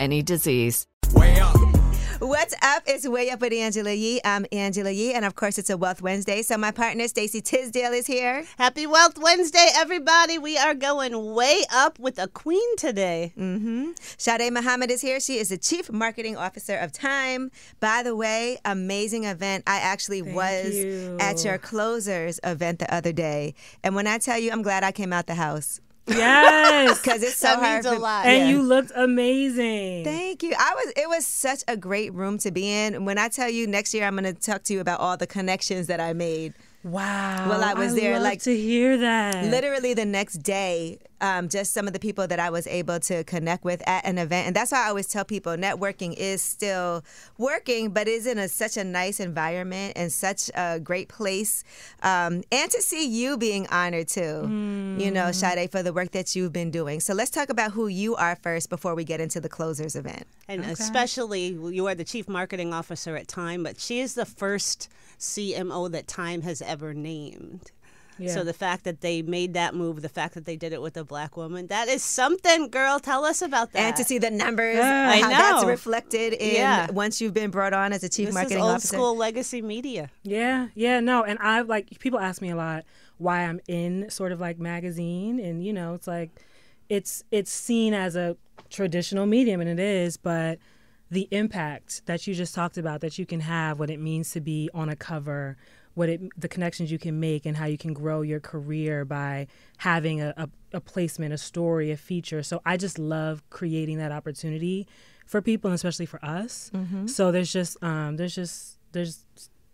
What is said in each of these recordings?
any disease. Way up. What's up? It's Way Up with Angela Yee. I'm Angela Yee, and of course, it's a Wealth Wednesday. So my partner Stacey Tisdale is here. Happy Wealth Wednesday, everybody. We are going way up with a queen today. Mm-hmm. Sade Muhammad is here. She is the Chief Marketing Officer of Time. By the way, amazing event. I actually Thank was you. at your closers event the other day, and when I tell you, I'm glad I came out the house Yes. because it's so That hard. means a lot. and Yeah. you looked amazing. Thank you. I was. It was such a great room to be in. When I tell you next year, I'm going to talk to you about all the connections that I made. wow. Well, I was there, love like, to hear that. Literally the next day, um, just some of the people that I was able to connect with at an event, and that's why I always tell people networking is still working, but is in a, such a nice environment and such a great place, um, and to see you being honored too. You know, Sade, for the work that you've been doing. So let's talk about who you are first before we get into the closers event. And especially, you are the chief marketing officer at Time, but she is the first CMO that Time has ever named. Yeah. So the fact that they made that move, the fact that they did it with a black woman, that is something, girl. Tell us about that. And to see the numbers, Yeah. I how that's know. reflected in Yeah. once you've been brought on as a chief this is old officer. school legacy media. Yeah, yeah, no, and I like people ask me a lot why I'm in sort of like magazine, and you know, it's like it's it's seen as a traditional medium, and it is, but the impact that you just talked about that you can have, what it means to be on a cover, what it the connections you can make, and how you can grow your career by having a, a, a placement, a story, a feature. So I just love creating that opportunity for people, and especially for us. So there's just um, there's just there's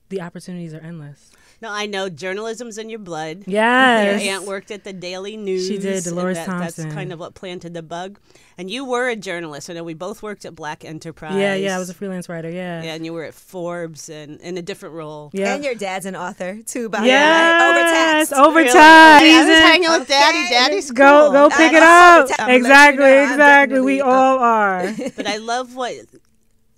the opportunities are endless. No, I know journalism's in your blood. Yes. Your aunt worked at the Daily News. She did, Dolores that- Thompson. That's kind of what planted the bug. And you were a journalist. I know we both worked at Black Enterprise. Yeah, yeah, I was a freelance writer. Yeah. Yeah, and you were at Forbes and in a different role. Yeah. And your dad's an author too, by yes, the way. Overtaxed. overtime. Really? I was season. hanging with Daddy. Okay. Daddy's Go, cool. go pick I it up. overtime. I'm gonna let you Exactly, exactly. We all are. But I love what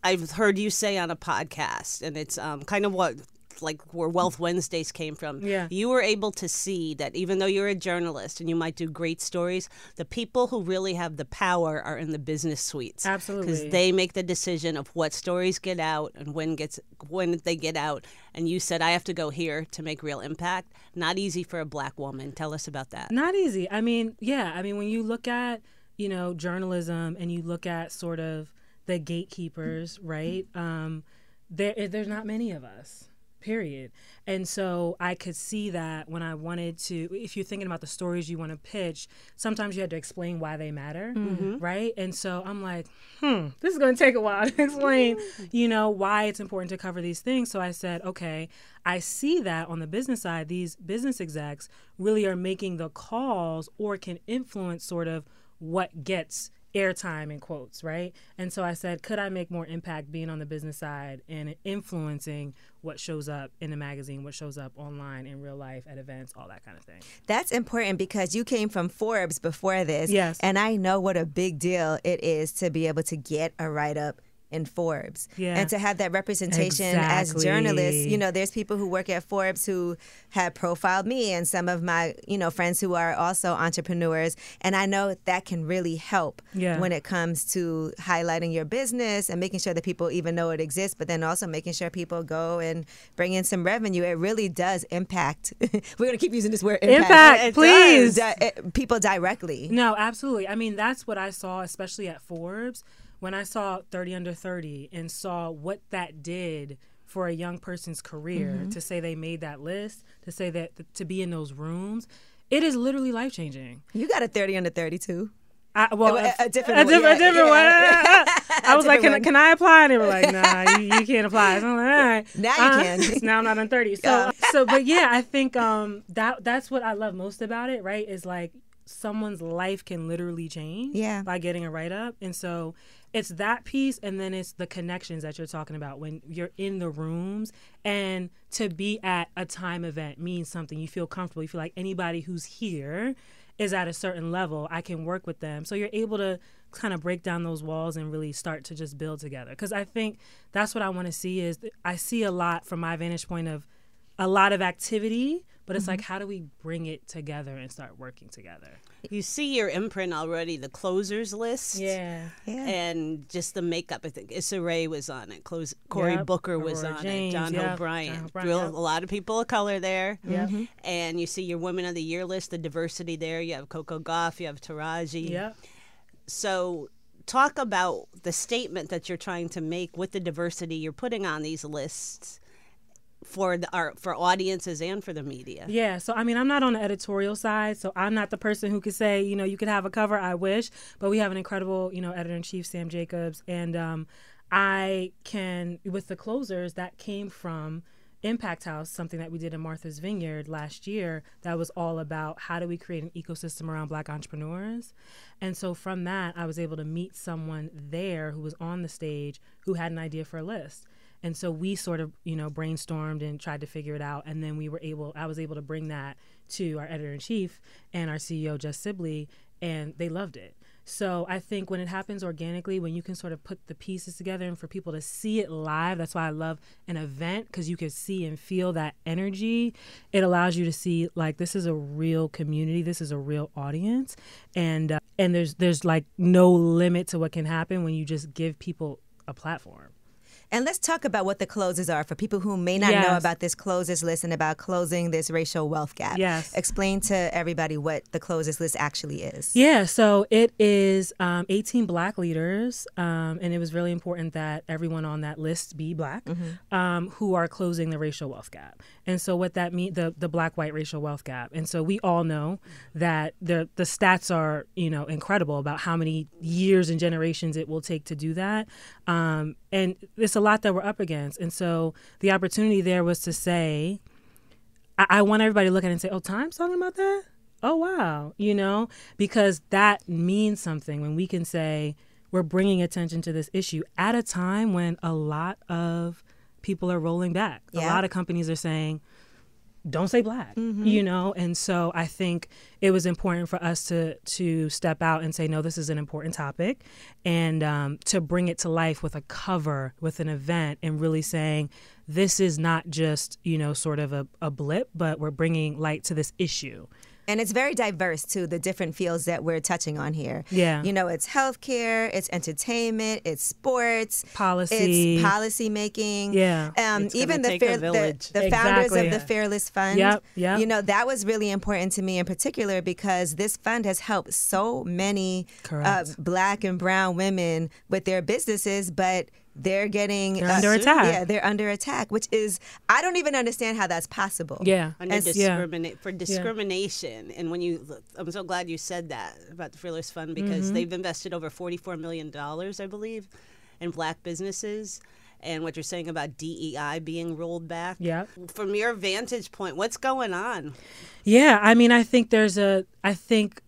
I've heard you say on a podcast, and it's um, kind of what like where Wealth Wednesdays came from. Yeah. You were able to see that even though you're a journalist and you might do great stories, the people who really have the power are in the business suites. Absolutely. Because they make the decision of what stories get out and when gets when they get out. And you said I have to go here to make real impact. Not easy for a black woman. Tell us about that. Not easy. I mean, yeah. I mean, when you look at you know journalism and you look at sort of the gatekeepers, right? Um, there, there's not many of us. period. And so I could see that when I wanted to, if you're thinking about the stories you want to pitch, sometimes you had to explain why they matter, right? And so I'm like, hmm, this is going to take a while to explain, you know, why it's important to cover these things. So I said, okay, I see that on the business side, these business execs really are making the calls or can influence sort of what gets airtime in quotes, right? And so I said, could I make more impact being on the business side and influencing what shows up in the magazine, what shows up online in real life at events, all that kind of thing. That's important because you came from Forbes before this. Yes. And I know what a big deal it is to be able to get a write up in Forbes. Yeah. And to have that representation as journalists. You know, there's people who work at Forbes who have profiled me and some of my, you know, friends who are also entrepreneurs. And I know that can really help Yeah. when it comes to highlighting your business and making sure that people even know it exists, but then also making sure people go and bring in some revenue. It really does impact. We're going to keep using this word Impact, It please. does. It- people directly. No, absolutely. I mean, that's what I saw, especially at Forbes, when I saw 30 under 30 and saw what that did for a young person's career Mm-hmm. to say they made that list, to say that to be in those rooms. It is literally life changing. You got a 30 under 32. I, well, A- a if- different a one, yeah, a different yeah. one. I was like, can, one. can I apply? And they were like, Nah, you, you can't apply. So I'm like, all right. Now you Uh, can. now I'm not on 30. So, so, but yeah, I think um that that's what I love most about it. Right? Is like someone's life can literally change. Yeah. By getting a write up, and so it's that piece, and then it's the connections that you're talking about when you're in the rooms, and to be at a time event means something. You feel comfortable. You feel like anybody who's here is at a certain level. I can work with them. So you're able to kind of break down those walls and really start to just build together. Because I think that's what I want to see is I see a lot from my vantage point of a lot of activity, but it's like mm-hmm. how do we bring it together and start working together? You see your imprint already, the closers list. Yeah. Yeah. And just the makeup, I think Issa Rae was on it. Close, Cory Yep. Booker was Aurora on James, it. John yep. Hope Bryant. John Hope Bryant, yep. A lot of people of color there. Yep. Mm-hmm. And you see your Women of the Year list, the diversity there. You have Coco Gauff, you have Taraji. Yep. So, talk about the statement that you're trying to make with the diversity you're putting on these lists for the our, for audiences and for the media. Yeah, so I mean, I'm not on the editorial side, so I'm not the person who could say, you know, you could have a cover. I wish, but we have an incredible, you know, editor in chief, Sam Jacobs, and um, I can with the closers that came from Impact House, something that we did in Martha's Vineyard last year. That was all about how do we create an ecosystem around Black entrepreneurs, and so from that, I was able to meet someone there who was on the stage who had an idea for a list. And so we sort of, you know, brainstormed and tried to figure it out. And then we were able, I was able to bring that to our editor in chief and our CEO, Jess Sibley, and they loved it. So I think when it happens organically, when you can sort of put the pieces together and for people to see it live, that's why I love an event because you can see and feel that energy. It allows you to see like this is a real community, this is a real audience, and uh, and there's there's like no limit to what can happen when you just give people a platform. And let's talk about what the closers are for people who may not know about this closers list and about closing this racial wealth gap. Yes. Explain to everybody what the closers list actually is. Yeah, so it is um, 18 black leaders, um, and it was really important that everyone on that list be black, um, who are closing the racial wealth gap. And so what that means, the the black white racial wealth gap. And so we all know that the the stats are you know incredible about how many years and generations it will take to do that. Um, and it's a lot that we're up against. And so the opportunity there was to say, I, I want everybody to look at it and say, "Oh, Time's talking about that." Oh, wow, you know, because that means something when we can say we're bringing attention to this issue at a time when a lot of people are rolling back. A lot of companies are saying, don't say black you know? And so i think it was important for us to to step out and say no this is an important topic. And um, to bring it to life with a cover with an event and really saying this is not just you know sort of a, a blip but we're bringing light to this issue And it's very diverse too, the different fields that we're touching on here. Yeah. You know, it's healthcare, it's entertainment, it's sports, Policy. it's policy making. Yeah. Um, It's even the, take fair, the, village. the founders Exactly. of the Fearless Fund. Yep, yep. You know, that was really important to me in particular because this fund has helped so many uh, black and brown women with their businesses, but they're getting They're under attack. Yeah, they're under attack, which is I don't even understand how that's possible. Yeah. under And- yeah. for discrimination. And when you, I'm so glad you said that about the Fearless Fund because Mm-hmm. they've invested over 44 million dollars, I believe, in black businesses. And what you're saying about DEI being rolled back. Yeah. From your vantage point, what's going on? Yeah, I mean, I think there's a, I think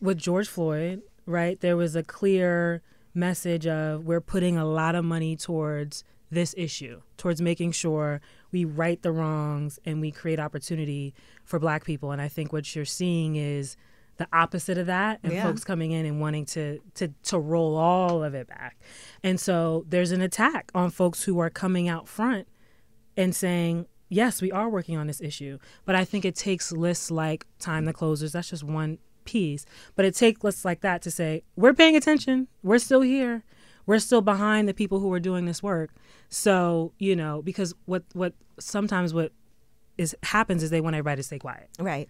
with George Floyd, right, there was a clear message of we're putting a lot of money towards this issue, towards making sure we right the wrongs and we create opportunity for black people. And I think what you're seeing is the opposite of that and Yeah. folks coming in and wanting to to to roll all of it back. And so there's an attack on folks who are coming out front and saying, yes, we are working on this issue. But I think it takes lists like Time the Closers, that's just one piece. But it takes lists like that to say, we're paying attention, we're still here, we're still behind the people who are doing this work. So, you know, because what what sometimes what is happens is they want everybody to stay quiet Right.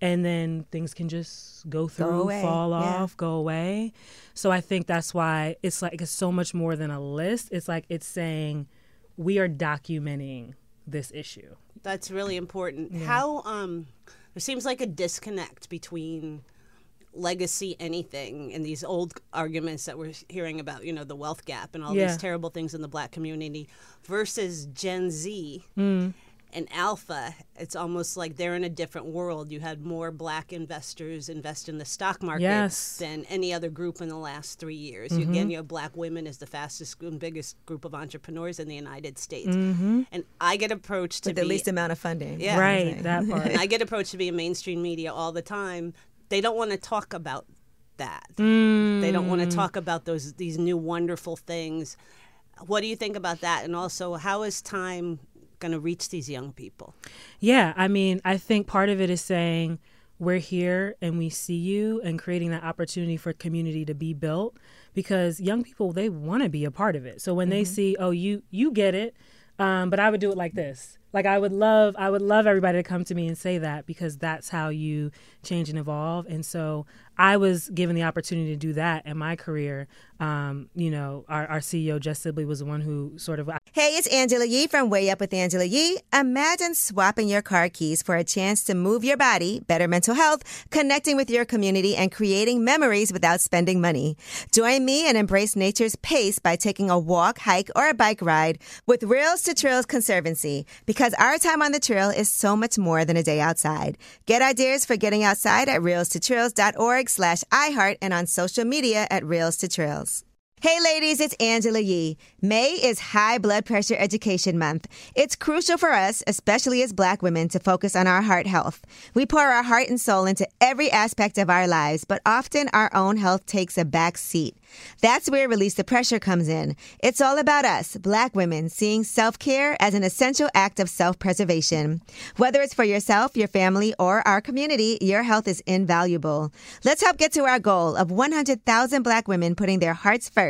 and then things can just go through, away, fall yeah. off, go away. So I think that's why it's like it's so much more than a list. It's like it's saying we are documenting this issue. That's really important. How um there seems like a disconnect between legacy anything and these old arguments that we're hearing about, you know, the wealth gap and all Yeah. these terrible things in the black community versus Gen Z mm. And Alpha. It's almost like they're in a different world. You had more black investors invest in the stock market Yes. than any other group in the last three years. You, mm-hmm. again, you have black women as the fastest and biggest group of entrepreneurs in the United States. Mm-hmm. And I get approached to With the be least amount of funding. Yeah. right, that part. and I get approached to be in mainstream media all the time. They don't want to talk about that. They don't want to mm. talk about those these new wonderful things. What do you think about that? And also, how is time going to reach these young people? Yeah, I mean, I think part of it is saying we're here and we see you and creating that opportunity for community to be built because young people they want to be a part of it. So when they see, oh, you you get it, um, but I would do it like this. Like I would love, I would love everybody to come to me and say that because that's how you change and evolve. And so I was given the opportunity to do that in my career. Um, you know, our, our CEO Jess Sibley was the one who sort of Hey, it's Angela Yee from Way Up with Angela Yee. Imagine swapping your car keys for a chance to move your body, better mental health, connecting with your community, and creating memories without spending money. Join me and embrace nature's pace by taking a walk, hike, or a bike ride with Rails to Trails Conservancy because our time on the trail is so much more than a day outside. Get ideas for getting outside at railstotrails.org slash iHeart and on social media at Rails to Trails. Hey ladies, it's Angela Yee. May is High Blood Pressure Education Month. It's crucial for us, especially as black women, to focus on our heart health. We pour our heart and soul into every aspect of our lives, but often our own health takes a back seat. That's where Release the Pressure comes in. It's all about us, black women, seeing self care as an essential act of self preservation. Whether it's for yourself, your family, or our community, your health is invaluable. Let's help get to our goal of 100,000 black women putting their hearts first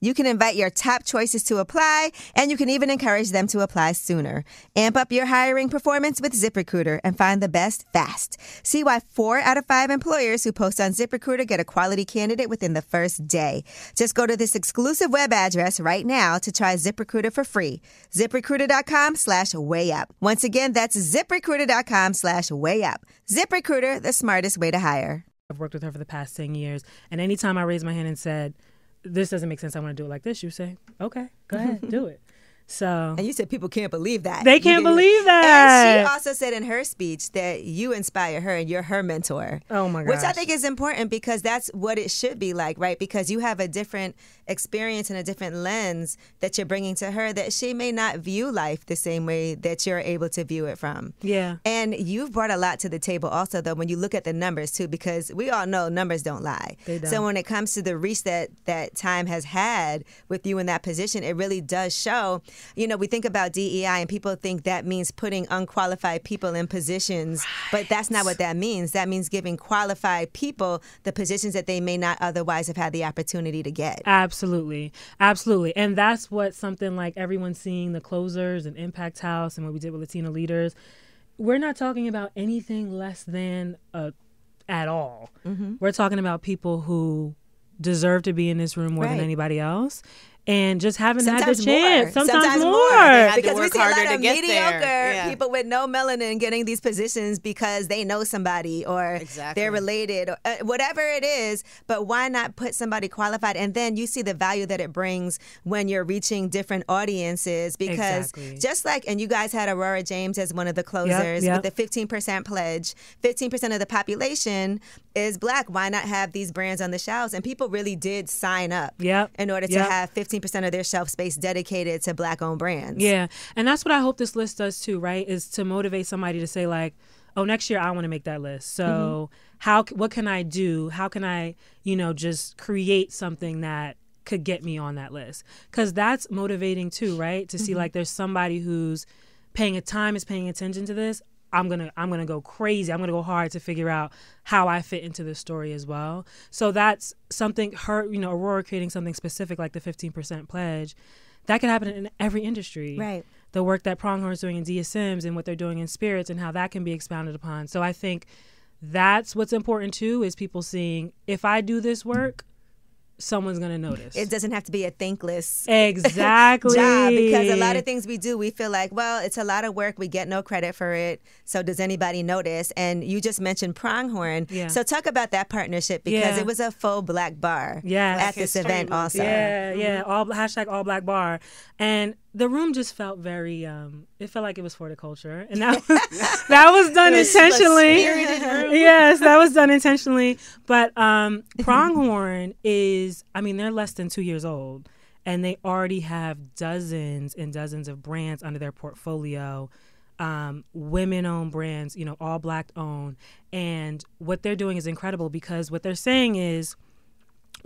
You can invite your top choices to apply, and you can even encourage them to apply sooner. Amp up your hiring performance with ZipRecruiter and find the best fast. See why four out of five employers who post on ZipRecruiter get a quality candidate within the first day. Just go to this exclusive web address right now to try ZipRecruiter for free. ZipRecruiter.com slash way up. Once again, that's ZipRecruiter.com slash way up. ZipRecruiter, the smartest way to hire. I've worked with her for the past 10 years. And anytime I raised my hand and said, this doesn't make sense, I want to do it like this, you say, okay, go ahead, do it. So And you said people can't believe that. They can't believe that. And she also said in her speech that you inspire her and you're her mentor. Oh my god! Which I think is important because that's what it should be like, right? Because you have a different experience and a different lens that you're bringing to her that she may not view life the same way that you're able to view it from. Yeah. And you've brought a lot to the table also though when you look at the numbers too because we all know numbers don't lie. They So don't. when it comes to the reach that that time has had with you in that position, it really does show. You know, we think about DEI and people think that means putting unqualified people in positions, but that's not what that means. That means giving qualified people the positions that they may not otherwise have had the opportunity to get. Absolutely. Absolutely. And that's what something like everyone seeing the closers and Impact House and what we did with Latino leaders. We're not talking about anything less than a at all. Mm-hmm. We're talking about people who deserve to be in this room more Right. than anybody else. And just haven't had the chance. more. Sometimes, more. had to because we see a lot of mediocre there. Yeah. people with no melanin getting these positions because they know somebody or Exactly. they're related or uh, whatever it is. But why not put somebody qualified? And then you see the value that it brings when you're reaching different audiences because Exactly. just like, and you guys had Aurora James as one of the closers yep. with the 15% pledge, 15% of the population is black. Why not have these brands on the shelves? And people really did sign up Yep. in order to Yep. have 15% of their shelf space dedicated to black owned brands. Yeah. And that's what I hope this list does too, right? Is to motivate somebody to say like, "Oh, next year I want to make that list." So, mm-hmm. how what can I do? How can I, you know, just create something that could get me on that list? Cuz that's motivating too, right? To see mm-hmm. like there's somebody who's paying a time is paying attention to this. I'm gonna I'm gonna go crazy. I'm gonna go hard to figure out how I fit into this story as well. So that's something her you know Aurora creating something specific like the 15% pledge. That could happen in every industry. Right. The work that Pronghorn's doing in Sims and what they're doing in Spirits and how that can be expounded upon. So I think that's what's important too is people seeing if I do this work, someone's gonna notice. It doesn't have to be a thankless exactly job because a lot of things we do, we feel like, well, it's a lot of work. We get no credit for it. So does anybody notice? And you just mentioned Pronghorn. Yeah. So talk about that partnership because Yeah. it was a full black bar Yes. at this event also. Yeah, yeah. Mm-hmm. All hashtag all black bar, and the room just felt very. um It felt like it was for the culture, and that was that was done was intentionally. yes, that was done intentionally. But um Pronghorn is. I mean, they're less than two years old, and they already have dozens and dozens of brands under their portfolio. Um, women-owned brands, you know, all black-owned, and what they're doing is incredible because what they're saying is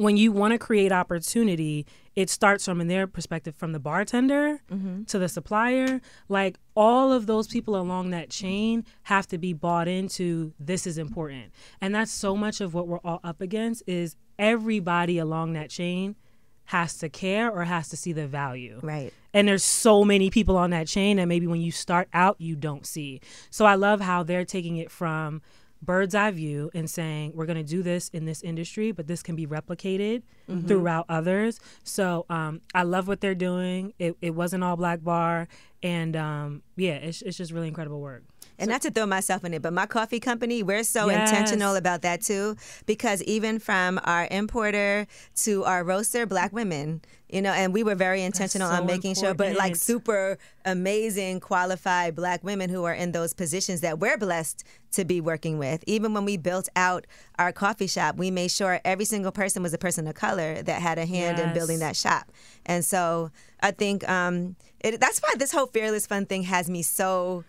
when you want to create opportunity, it starts from in their perspective from the bartender mm-hmm. to the supplier. Like all of those people along that chain have to be bought into this is important. And that's so much of what we're all up against is everybody along that chain has to care or has to see the value. Right. And there's so many people on that chain that maybe when you start out, you don't see. So I love how they're taking it from bird's eye view and saying, we're going to do this in this industry, but this can be replicated throughout others. So um, I love what they're doing. It, it wasn't all black bar. And um, yeah, it's, it's just really incredible work. And not to throw myself in it, but my coffee company, we're so Yes. intentional about that too, because even from our importer to our roaster, black women, you know, and we were very intentional so on making sure, but like super amazing, qualified black women who are in those positions that we're blessed to be working with. Even when we built out our coffee shop, we made sure every single person was a person of color that had a hand in building that shop. And so I think um, it, that's why this whole Fearless Fund thing has me so.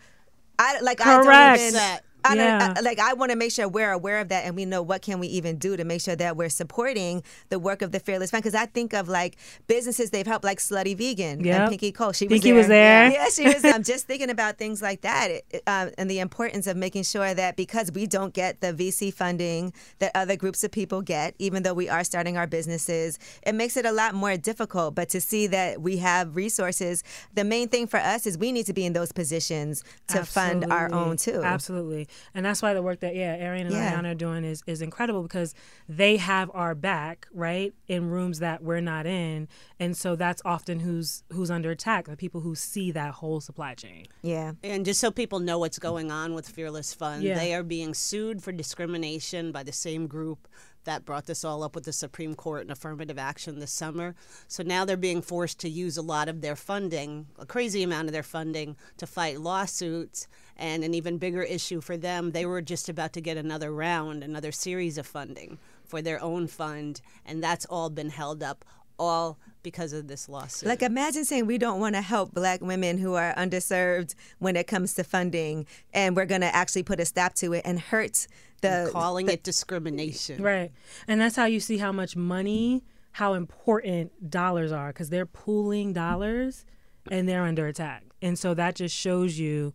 I like I don't even. I Yeah. I- like I want to make sure we're aware of that and we know what can we even do to make sure that we're supporting the work of the Fearless Fund. Because I think of like businesses they've helped, like Slutty Vegan Yep. and Pinky Cole. She Pinky was was there. there. Yeah, she was. I'm just thinking about things like that uh, and the importance of making sure that because we don't get the VC funding that other groups of people get, even though we are starting our businesses, it makes it a lot more difficult. But to see that we have resources, the main thing for us is we need to be in those positions to fund our own too. Absolutely, and that's why the work that yeah, Arian and Yeah. Ayana are doing is is incredible because they have our back right in rooms that we're not in, and so that's often who's who's under attack the people who see that whole supply chain. Yeah. And just so people know what's going on with Fearless Fund, Yeah. they are being sued for discrimination by the same group that brought this all up with the Supreme Court and affirmative action this summer. So now they're being forced to use a lot of their funding, a crazy amount of their funding, to fight lawsuits. And an even bigger issue for them, they were just about to get another round, another series of funding for their own fund. And that's all been held up, all because of this lawsuit. Like imagine saying we don't want to help black women who are underserved when it comes to funding and we're going to actually put a stop to it and hurt the calling it discrimination. Right. And that's how you see how much money, how important dollars are because they're pooling dollars and they're under attack. And so that just shows you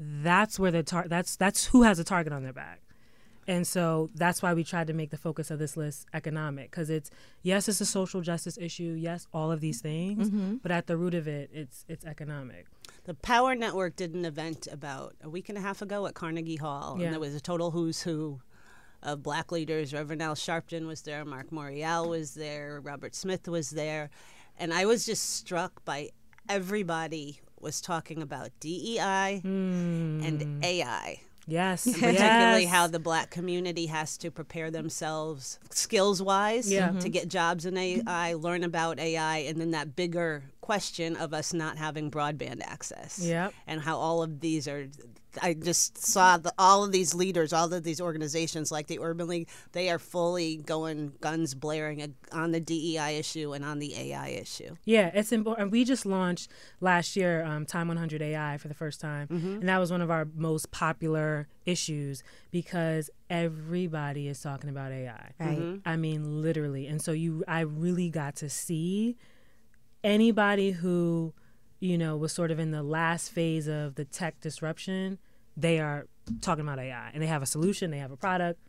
that's where the tar- that's that's who has a target on their back. And so that's why we tried to make the focus of this list economic because it's yes, it's a social justice issue, yes, all of these things, mm-hmm. but at the root of it, it's it's economic. The Power Network did an event about a week and a half ago at Carnegie Hall, Yeah. and there was a total who's who of black leaders. Reverend Al Sharpton was there, Mark Morial was there, Robert Smith was there, and I was just struck by everybody was talking about DEI and AI. Yes, particularly Hmm. yes. how the black community has to prepare themselves skills wise Yeah. to get jobs in AI, learn about AI, and then that bigger question of us not having broadband access. Yep. And how all of these are. I just saw the, all of these leaders, all of these organizations like the Urban League, they are fully going guns blaring on the DEI issue and on the AI issue. Yeah, it's important. We just launched last year um, Time 100 AI for the first time, and that was one of our most popular issues because everybody is talking about AI. Right. I mean, literally. And so you, I really got to see anybody who, you know, was sort of in the last phase of the tech disruption. They are talking about AI, and they have a solution. They have a product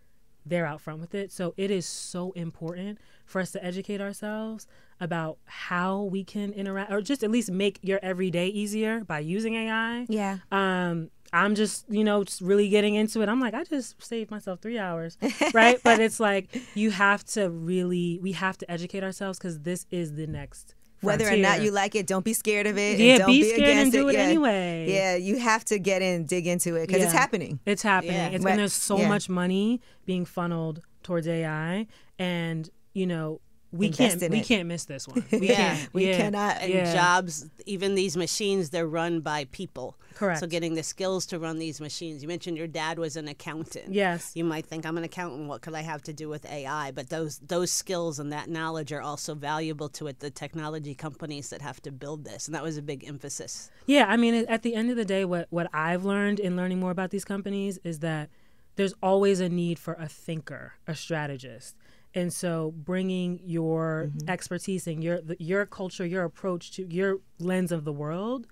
they're out front with it. So it is so important for us to educate ourselves about how we can interact or just at least make your everyday easier by using AI. Yeah. Um, I'm just, you know, just really getting into it. I'm like, I just saved myself three hours, right? but it's like you have to really, we have to educate ourselves because this is the next. Whether or not you like it, don't be scared of it. and Yeah, don't be be scared and do it yeah. anyway. Yeah, you have to get in, dig into it because it's happening. It's happening. Yeah. It's and there's so Yeah. much money being funneled towards AI, and you know we can't we it. can't miss this one. We Yeah. We yeah. cannot- and Yeah. jobs even these machines they're run by people Correct. so getting the skills to run these machines you mentioned your dad was an accountant Yes. you might think i'm an accountant what could i have to do with ai but those those skills and that knowledge are also valuable to it the technology companies that have to build this and that was a big emphasis Yeah, I mean, at the end of the day, what what I've learned in learning more about these companies is that there's always a need for a thinker, a strategist, and so bringing your expertise and your the, your culture, your approach to your lens of the world,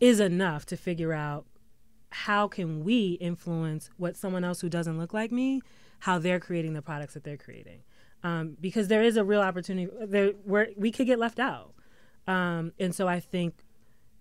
is enough to figure out how can we influence what someone else who doesn't look like me, how they're creating the products that they're creating, um, because there is a real opportunity there where we could get left out, um, and so I think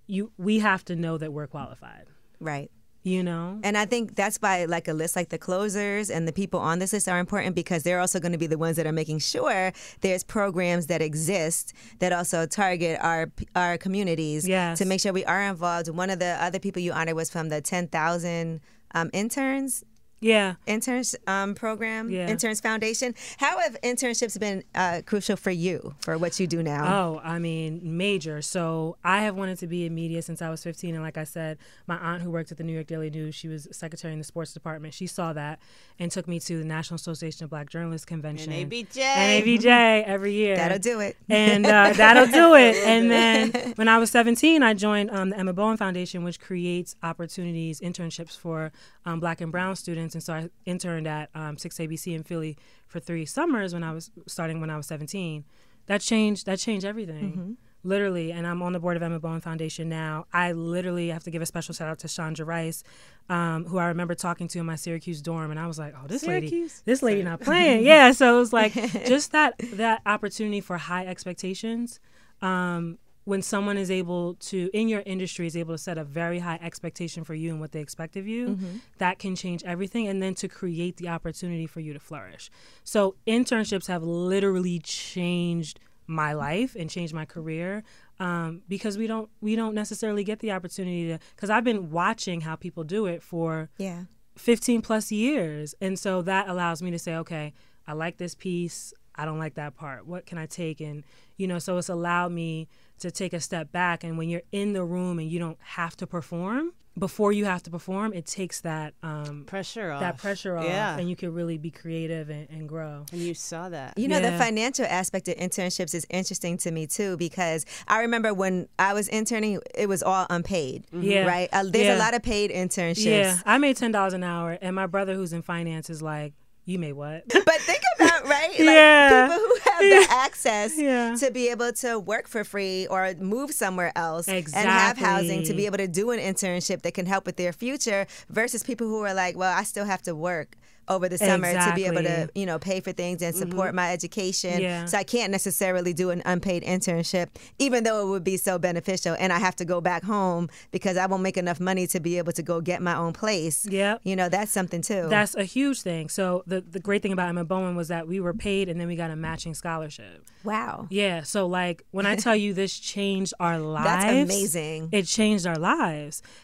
you we have to know that we're qualified. Right. You know, And I think that's why, like a list like the closers and the people on this list are important because they're also going to be the ones that are making sure there's programs that exist that also target our our communities Yes. to make sure we are involved. One of the other people you honored was from the ten thousand um, interns. Yeah. interns um, program, Yeah. Interns Foundation. How have internships been uh, crucial for you for what you do now? Oh, I mean, major. So I have wanted to be in media since I was 15. And like I said, my aunt who worked at the New York Daily News, she was secretary in the sports department. She saw that and took me to the National Association of Black Journalists convention. NABJ. NABJ every year. That'll do it. and uh, that'll do it. And then when I was 17, I joined um, the Emma Bowen Foundation, which creates opportunities, internships for um, Black and Brown students. And so I interned at um, 6ABC in Philly for three summers when I was starting when I was 17. That changed. That changed everything. Literally, and I'm on the board of Emma Bowen Foundation now. I literally have to give a special shout out to Chandra Rice, um, who I remember talking to in my Syracuse dorm, and I was like, "Oh, this lady, Syracuse? this lady not playing." yeah, so it was like just that that opportunity for high expectations. Um, when someone is able to in your industry is able to set a very high expectation for you and what they expect of you that can change everything and then to create the opportunity for you to flourish so internships have literally changed my life and changed my career um, because we don't we don't necessarily get the opportunity to because i've been watching how people do it for Yeah. 15 plus years. And so that allows me to say, okay, I like this piece. I don't like that part. What can I take? And, you know, so it's allowed me to take a step back. And when you're in the room and you don't have to perform, before you have to perform, it takes that um, Pressure off. that pressure off, Yeah. and you can really be creative and, and grow. And you saw that. You know, the financial aspect of internships is interesting to me too because I remember when I was interning, it was all unpaid. Yeah. Right? Uh, there's Yeah. a lot of paid internships. Yeah, I made ten dollars an hour, and my brother, who's in finance, is like, "You made what?" But think about, right? Like Yeah. people who have the access Yeah. to be able to work for free or move somewhere else and have housing to be able to do an internship that can help with their future versus people who are like, well, I still have to work over the summer to be able to, you know, pay for things and mm-hmm. support my education. Yeah. So I can't necessarily do an unpaid internship, even though it would be so beneficial. And I have to go back home because I won't make enough money to be able to go get my own place. Yeah, You know, that's something too. That's a huge thing. So the the great thing about Emma Bowen was that we were paid, and then we got a matching scholarship. wow. Yeah. So like when I tell you this changed our lives, That's amazing. It changed our lives,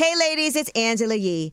Hey ladies, it's Angela Yee.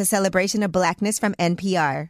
a celebration of blackness from NPR.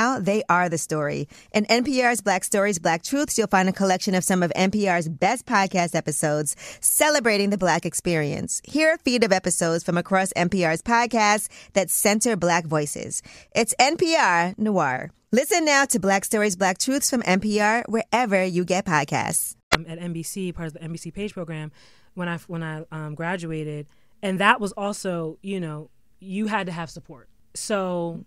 now they are the story. In NPR's Black Stories, Black Truths, you'll find a collection of some of NPR's best podcast episodes celebrating the Black experience. Hear a feed of episodes from across NPR's podcasts that center Black voices. It's NPR Noir. Listen now to Black Stories, Black Truths from NPR wherever you get podcasts. Um, at NBC, part of the NBC Page program, when I when I um, graduated, and that was also, you know, you had to have support. So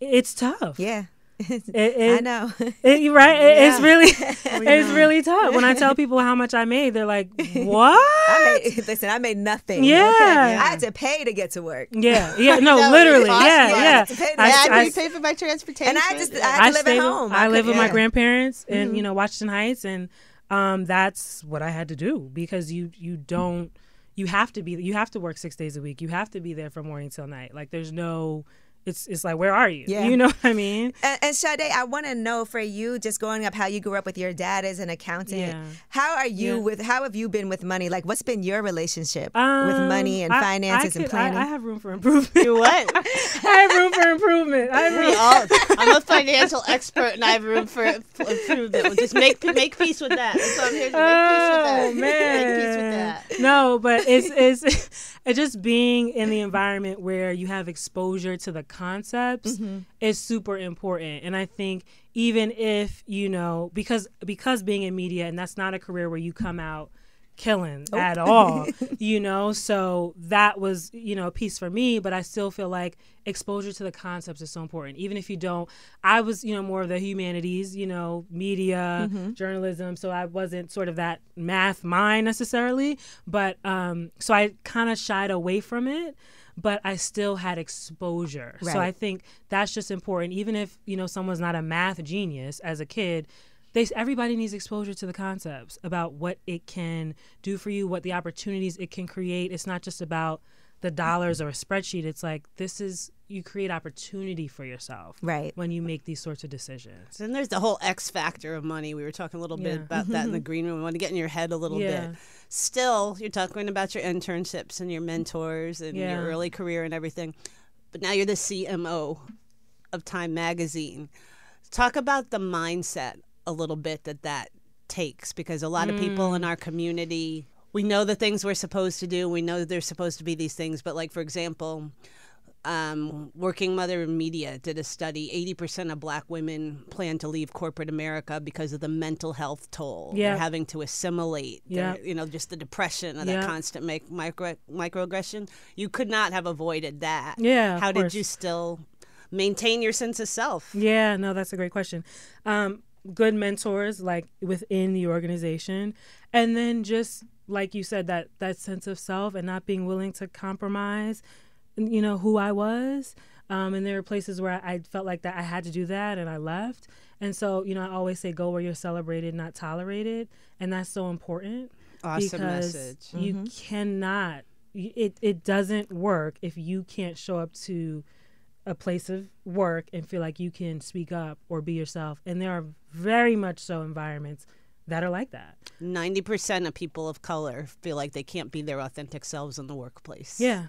it's tough. Yeah. It- it- I know. It, right? It- It's really, it's really tough. When I tell people how much I made, they're like, "What?" I made, listen, I made nothing. Yeah. okay? I had to pay to get to work. yeah, yeah, no, No, literally, it costs yeah, money yeah. to pay I- I. I- pay for my transportation. And I just, I had to live at with- home. I, live with my couldn't- grandparents in you know Washington Heights, and um, that's what I had to do because you you don't you have to be you have to work six days a week. You have to be there from morning till night. Like there's no. It's, it's like where are you? Yeah. You know what I mean? And, and Sade, I want to know for you, just growing up, how you grew up with your dad as an accountant. Yeah. How are you Yeah. with? How have you been with money? Like, what's been your relationship with Um, money and I- finances I and could- I- planning? I, have room for improvement. You what? I have room for improvement. i have room. All, i'm a financial expert, and I have room for for improvement. Just make make peace with that. That's what I'm here to make Oh peace with that. man! Make peace with that. No, but it's it's it's just being in the environment where you have exposure to the concepts Mm-hmm. is super important. And I think even if you know because because being in media and that's not a career where you come out killing at all you know? So that was you know a piece for me but i still feel like exposure to the concepts is so important. Even if you don't i was you know more of the humanities you know media journalism so i wasn't sort of that math mind necessarily but um so i kind of shied away from it but i still had exposure. So i think that's just important. Even if you know someone's not a math genius as a kid they everybody needs exposure to the concepts about what it can do for you, what the opportunities it can create. It's not just about the dollars or a spreadsheet. It's like this is you create opportunity for yourself Right. when you make these sorts of decisions. Then there's the whole X factor of money. We were talking a little bit about that in the mm-hmm. green room. We want to get in your head a little Yeah. bit. Still, you're talking about your internships and your mentors and Yeah. your early career and everything. But now you're the CMO of Time Magazine. Talk about the mindset a little bit that that takes because a lot of people in our community we know the things we're supposed to do we know there's supposed to be these things but like for example um, Working Mother Media did a study. 80% of black women plan to leave corporate America because of the mental health toll. Yeah. They're having to assimilate. Yeah. You know, just the depression of Yeah. that constant make, micro, microaggression. You could not have avoided that. Yeah, How did course. you still maintain your sense of self? Yeah, no, that's a great question. Um, good mentors like within the organization, and then just like you said, that that sense of self and not being willing to compromise. You know who I was, um, and there were places where I, I felt like that I had to do that, and I left. And so, you know, I always say, go where you're celebrated, not tolerated, and that's so important Awesome because message. you cannot. It it doesn't work if you can't show up to a place of work and feel like you can speak up or be yourself. And there are very much so environments that are like that. 90% of people of color feel like they can't be their authentic selves in the workplace. Yeah.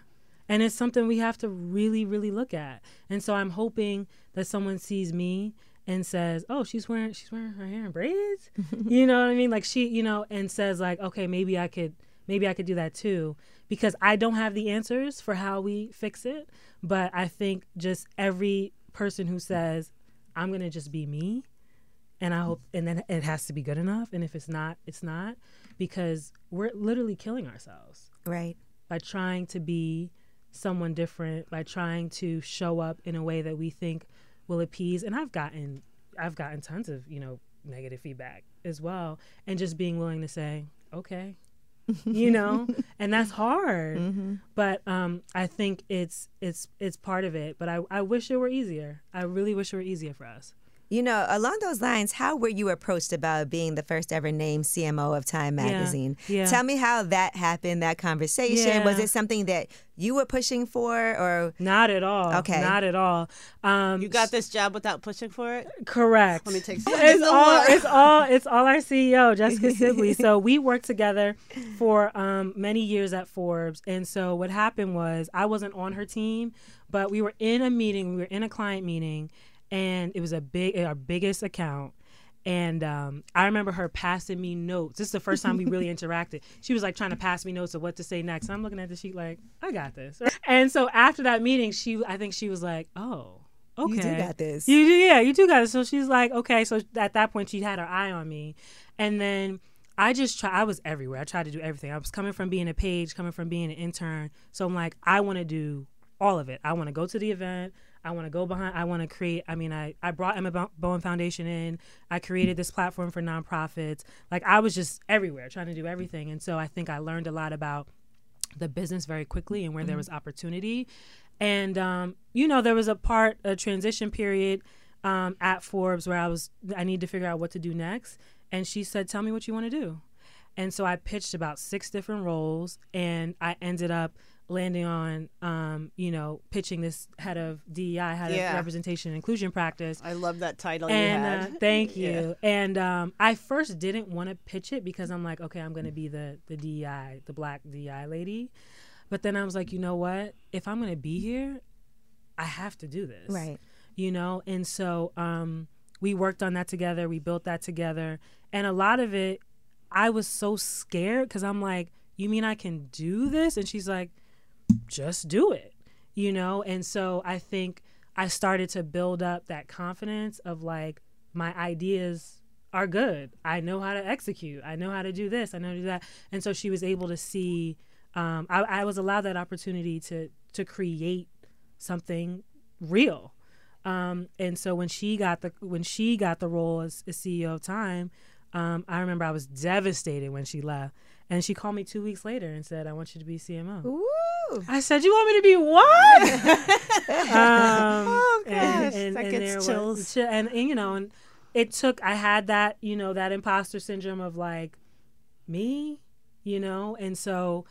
And it's something we have to really, really look at. And so I'm hoping that someone sees me and says, "Oh, she's wearing she's wearing her hair in braids." you know what I mean? Like she, you know, and says like, "Okay, maybe I could maybe I could do that too." Because I don't have the answers for how we fix it, but I think just every person who says, "I'm going to just be me," and I hope and then it has to be good enough, and if it's not, it's not because we're literally killing ourselves right. by trying to be someone different by trying to show up in a way that we think will appease and i've gotten i've gotten tons of you know negative feedback as well and just being willing to say okay you know? And that's hard. But um i think it's it's it's part of it. But i i wish it were easier. I really wish it were easier for us You know, along those lines, how were you approached about being the first ever named CMO of Time Magazine? yeah. Tell me how that happened, that conversation. Was it something that you were pushing for or not at all Okay. not at all um You got this job without pushing for it? Correct. Let me take some- It's all it's all it's all our CEO Jessica Sibley. So we worked together for um, many years at Forbes, and so what happened was I wasn't on her team, but we were in a meeting. We were in a client meeting, and it was a big our biggest account. And um, I remember her passing me notes. This is the first time we really interacted. She was like trying to pass me notes of what to say next. I'm looking at the sheet like, I got this. And so after that meeting, she, I think she was like, oh, okay, You do got this. You do, yeah, you do got this. So she's like, okay. So at that point, she had her eye on me, and then I just try. I was everywhere. I tried to do everything. I was coming from being a page, coming from being an intern. So I'm like, I want to do all of it. I want to go to the event. I want to go behind. I want to create. I mean, I I brought Emma Bo- Bowen Foundation in. I created this platform for nonprofits. Like I was just everywhere, trying to do everything. And so I think I learned a lot about the business very quickly and where there was opportunity. And um, you know, there was a part, a transition period um, at Forbes where I was, I need to figure out what to do next. And she said, "Tell me what you want to do." And so I pitched about six different roles, and I ended up landing on, um, you know, pitching this head of DEI, head Yeah. of representation and inclusion practice. I love that title And you uh, had. thank Yeah. you. And um, I first didn't want to pitch it because I'm like, okay, I'm gonna be the the DEI, the black DEI lady. But then I was like, you know what? If I'm gonna be here, I have to do this. Right. You know, and so um, we worked on that together. We built that together, and a lot of it, I was so scared because I'm like, you mean I can do this? And she's like, just do it, you know? And so I think I started to build up that confidence of like, my ideas are good. I know how to execute. I know how to do this. I know do that. And so she was able to see, um, I, I was allowed that opportunity to, to create something real. Um, and so when she got the when she got the role as, as CEO of Time, um, I remember I was devastated when she left, and she called me two weeks later and said, "I want you to be CMO." Woo. I said, "You want me to be what?" um, Oh, gosh, and- that and gets there was- chills. and, and you know, and it took. I had that, you know, that imposter syndrome of like me, you know, and so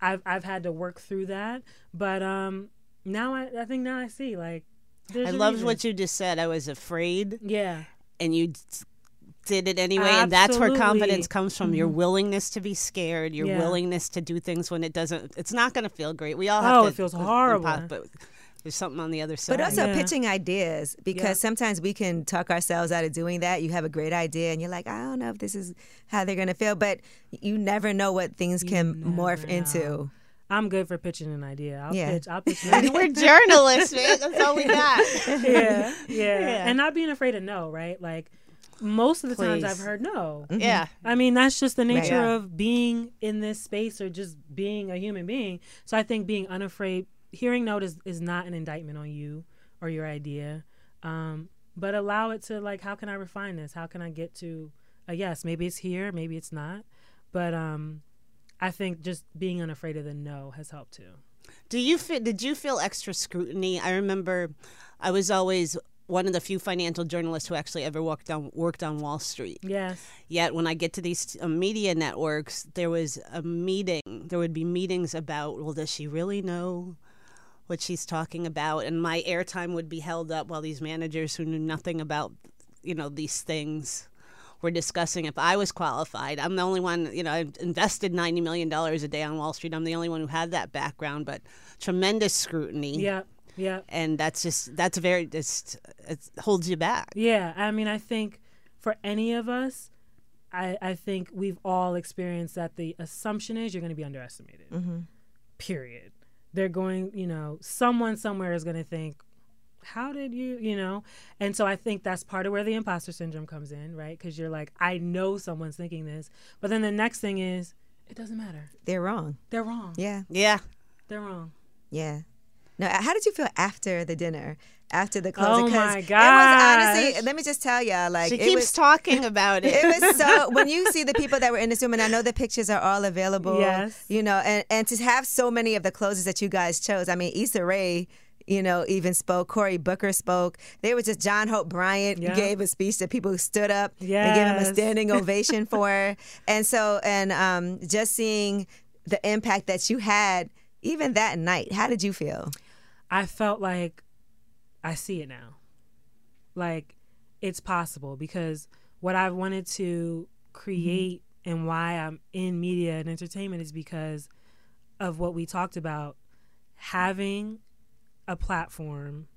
I've I've had to work through that. But um, now I I think now I see like. there's I loved reason. what you just said. I was afraid, Yeah. and you did it anyway. And that's where confidence comes from. Your mm-hmm. willingness to be scared, your Yeah. willingness to do things when it doesn't. It's not going to feel great. We all have Oh, to. it feels horrible. impo- But there's something on the other side. But also Yeah. pitching ideas because Yeah. sometimes we can talk ourselves out of doing that. You have a great idea and you're like, I don't know if this is how they're going to feel, but you never know what things can morph never into. I'm good for pitching an idea. I'll Yeah. pitch. I'll pitch. an idea. We're journalists, man. That's all we got. yeah, yeah, Yeah. and not being afraid of no, right? Like most of the times I've heard no. Yeah. I mean, that's just the nature Yeah. of being in this space or just being a human being. So I think being unafraid, hearing no is, is not an indictment on you or your idea, um, but allow it to like, how can I refine this? How can I get to a yes? Maybe it's here, maybe it's not, but um, I think just being unafraid of the no has helped too. Do you feel? Did you feel extra scrutiny? I remember, I was always one of the few financial journalists who actually ever worked on worked on Wall Street. Yes. Yet when I get to these uh, media networks, there was a meeting. There would be meetings about, well, does she really know what she's talking about? And my airtime would be held up while these managers who knew nothing about, you know, these things were discussing if I was qualified. I'm the only one, you know, I invested $90 million a day on Wall Street. I'm the only one who had that background, but tremendous scrutiny. Yeah. Yeah. And that's just, that's very, just, it holds you back. Yeah, I mean, I think for any of us, I, I think we've all experienced that the assumption is you're going to be underestimated. Mm-hmm. Period. They're going, you know, someone somewhere is going to think, how did you, you know? And so I think that's part of where the imposter syndrome comes in, right? Because you're like, I know someone's thinking this. But then the next thing is, it doesn't matter. They're wrong. They're wrong. Yeah. Yeah. They're wrong. Yeah. Now, how did you feel after the dinner, after the closing? Oh 'Cause my god! It was honestly. Let me just tell y'all, like She it keeps was. talking about it. it was so when you see the people that were in this room, and I know the pictures are all available. Yes. You know, and and to have so many of the closers that you guys chose. I mean, Issa Rae. You know, even spoke. Cory Booker spoke. There was just John Hope Bryant Yeah. gave a speech that people stood up and gave him a standing ovation for. And so, and um, just seeing the impact that you had even that night. How did you feel? I felt like I see it now. Like it's possible because what I've wanted to create and why I'm in media and entertainment is because of what we talked about. Having a platform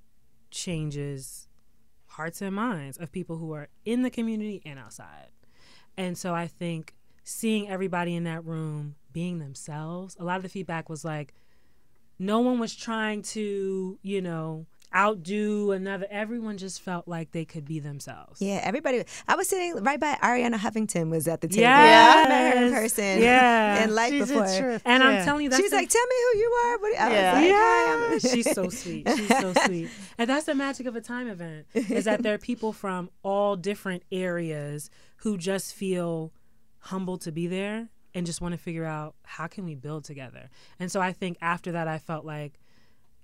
changes hearts and minds of people who are in the community and outside. And so I think seeing everybody in that room being themselves, a lot of the feedback was like, no one was trying to, you know, outdo another. Everyone just felt like they could be themselves. Yeah, everybody. I was sitting right by Arianna Huffington was at the table. Yes. I met her in person. Yeah. in life She's a before. trip. And I'm telling you, that's She's the- like, "Tell me who you are." What- I Yeah. was like, yeah, "Hi, I'm-" she's so sweet. She's so sweet. And that's the magic of a time event is that there are people from all different areas who just feel humbled to be there and just want to figure out how can we build together. And so I think after that I felt like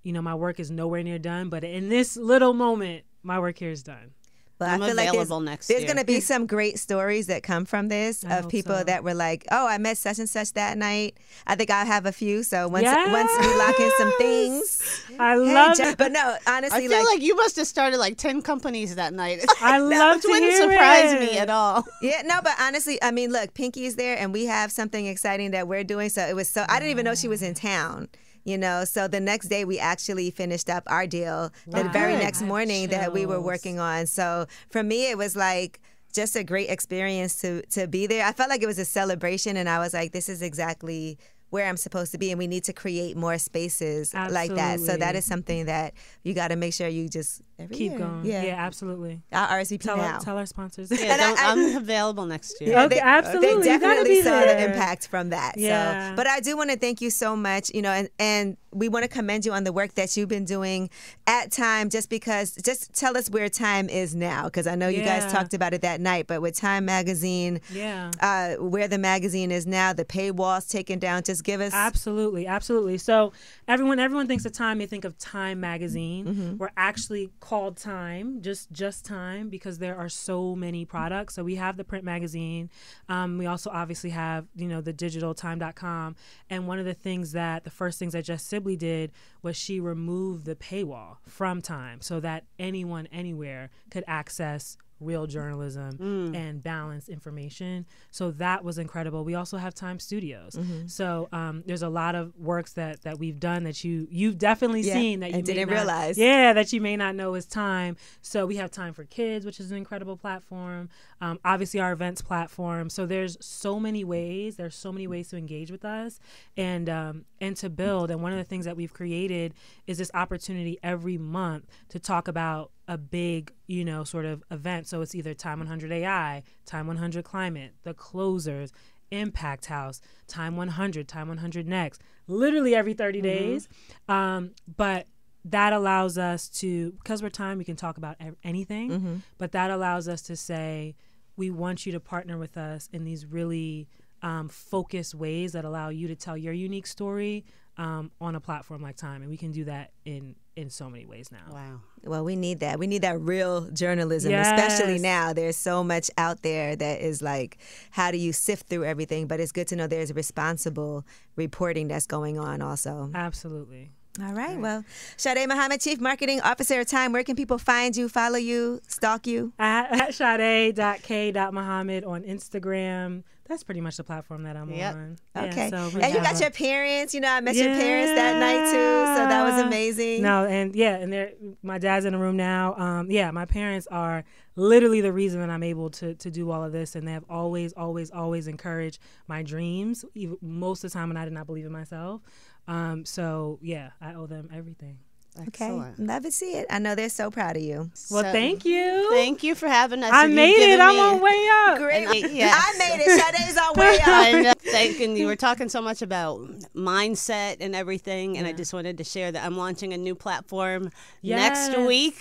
you know my work is nowhere near done, but in this little moment my work here is done. But I'm I feel like there's, available next there's year. going to be some great stories that come from this I of people so. that were like, "Oh, I met such and such that night." I think I'll have a few. So once Yes. once we lock in some things, I Hey, love Jo- it. But no, honestly, I feel like, like, you must have started like ten companies that night. I love to wouldn't hear surprise it. me at all. yeah, no, but honestly, I mean, look, Pinky is there, and we have something exciting that we're doing. So it was so I didn't even know she was in town. You know, so the next day we actually finished up our deal. The very next morning that we were working on. So for me, it was like just a great experience to to be there. I felt like it was a celebration, and I was like, this is exactly where I'm supposed to be, and we need to create more spaces like that. So that is something that you got to make sure you just every Keep year. going. Yeah, Yeah, absolutely. I'll RSVP Tell now. our, tell our sponsors. Yeah, I- don't, I- I'm available next year. Okay, absolutely. They definitely be saw the impact from that. Yeah. So, but I do want to thank you so much. You know, and and we want to commend you on the work that you've been doing at Time. Just because, just tell us where Time is now, because I know you guys talked about it that night. But with Time Magazine, Yeah. uh, where the magazine is now, the paywall's taken down. Just give us. Absolutely, absolutely. So everyone, everyone thinks of Time. They think of Time magazine. Mm-hmm. We're actually called Time, just just Time, because there are so many products. So we have the print magazine. Um, we also obviously have you know the digital Time.com. And one of the things that the first things that Jess Did was she removed the paywall from Time, so that anyone anywhere could access real journalism and balanced information. So that was incredible. We also have Time Studios. Mm-hmm. So um, there's a lot of works that that we've done that you you've definitely Yeah, seen that you didn't not- realize. Yeah, that you may not know is Time. So we have Time for Kids, which is an incredible platform. Um, obviously, our events platform. So there's so many ways. There's so many ways to engage with us and um, and to build. And one of the things that we've created is this opportunity every month to talk about a big, you know, sort of event. So it's either Time 100 AI, Time 100 Climate, The Closers, Impact House, Time 100, Time 100 Next, literally every 30 days. Um, but that allows us to, because we're time, we can talk about anything, but that allows us to say, we want you to partner with us in these really um, focused ways that allow you to tell your unique story um, on a platform like Time. And we can do that in, in so many ways now. Wow. Well, we need that. We need that real journalism, especially now. There's so much out there that is like, how do you sift through everything? But it's good to know there's responsible reporting that's going on also. Absolutely. All right. Well, Sadé Muhammad, Chief Marketing Officer of Time, where can people find you, follow you, stalk you? At, at Sade.k.Muhammad on Instagram. That's pretty much the platform that I'm Yep. on. Yeah, Okay. so we and you got your parents. You know, I met your parents that night too. So that was amazing. No, and yeah, and they're my dad's in the room now. Um, yeah, my parents are literally the reason that I'm able to to do all of this, and they have always, always, always encouraged my dreams. Even most of the time when I did not believe in myself. Um, so yeah, I owe them everything. Okay. Excellent. Love to see it. I know they're so proud of you. Well, So, thank you. Thank you for having us. I made it. I'm on way up. Great. And I- yes. I made it. Sadé's on way up. I know. Thank and you were talking so much about mindset and everything, and I just wanted to share that I'm launching a new platform next week,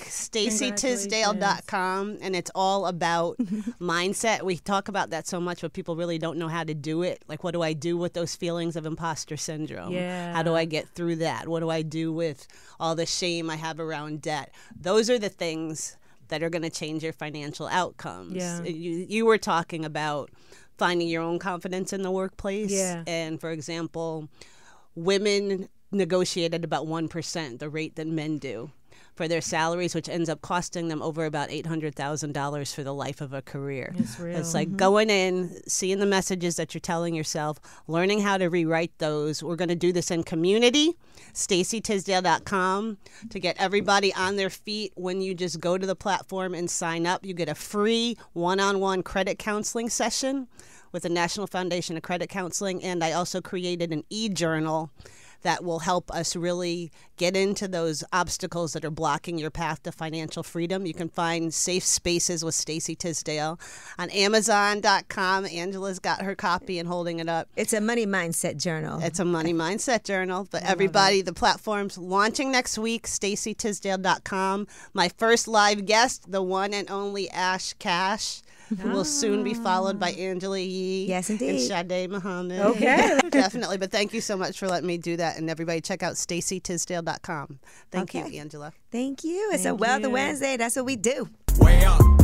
staceytisdale.com, and it's all about mindset. We talk about that so much, but people really don't know how to do it. Like, what do I do with those feelings of imposter syndrome? Yeah. How do I get through that? What do I do with all the shame I have around debt? Those are the things that are going to change your financial outcomes. Yeah. You, you were talking about finding your own confidence in the workplace. Yeah. And for example, women negotiated about 1%, the rate that men do. For their salaries, which ends up costing them over about $800,000 for the life of a career. It's. It's like mm-hmm. going in, seeing the messages that you're telling yourself, learning how to rewrite those. We're going to do this in community. StaceyTisdale.com to get everybody on their feet. When you just go to the platform and sign up, you get a free one on one credit counseling session with the National Foundation of Credit Counseling. And I also created an e journal that will help us really get into those obstacles that are blocking your path to financial freedom. You can find Safe Spaces with Stacey Tisdale on Amazon.com. Angela's got her copy and holding it up. It's a money mindset journal. It's a money mindset journal. But everybody, the platform's launching next week, staceytisdale.com. My first live guest, the one and only Ash Cash. Who will soon be followed by ah. Angela Yee Yes, indeed. and indeed. Sadé Muhammad. Okay. Definitely. But thank you so much for letting me do that. And everybody check out staceytisdale.com. Thank Okay. you, Angela. Thank you. It's a Thank Wealth you. Wednesday. That's what we do. Way up.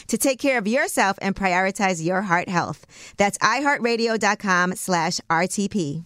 to take care of yourself and prioritize your heart health. That's iHeartRadio.com slash RTP.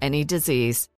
any disease.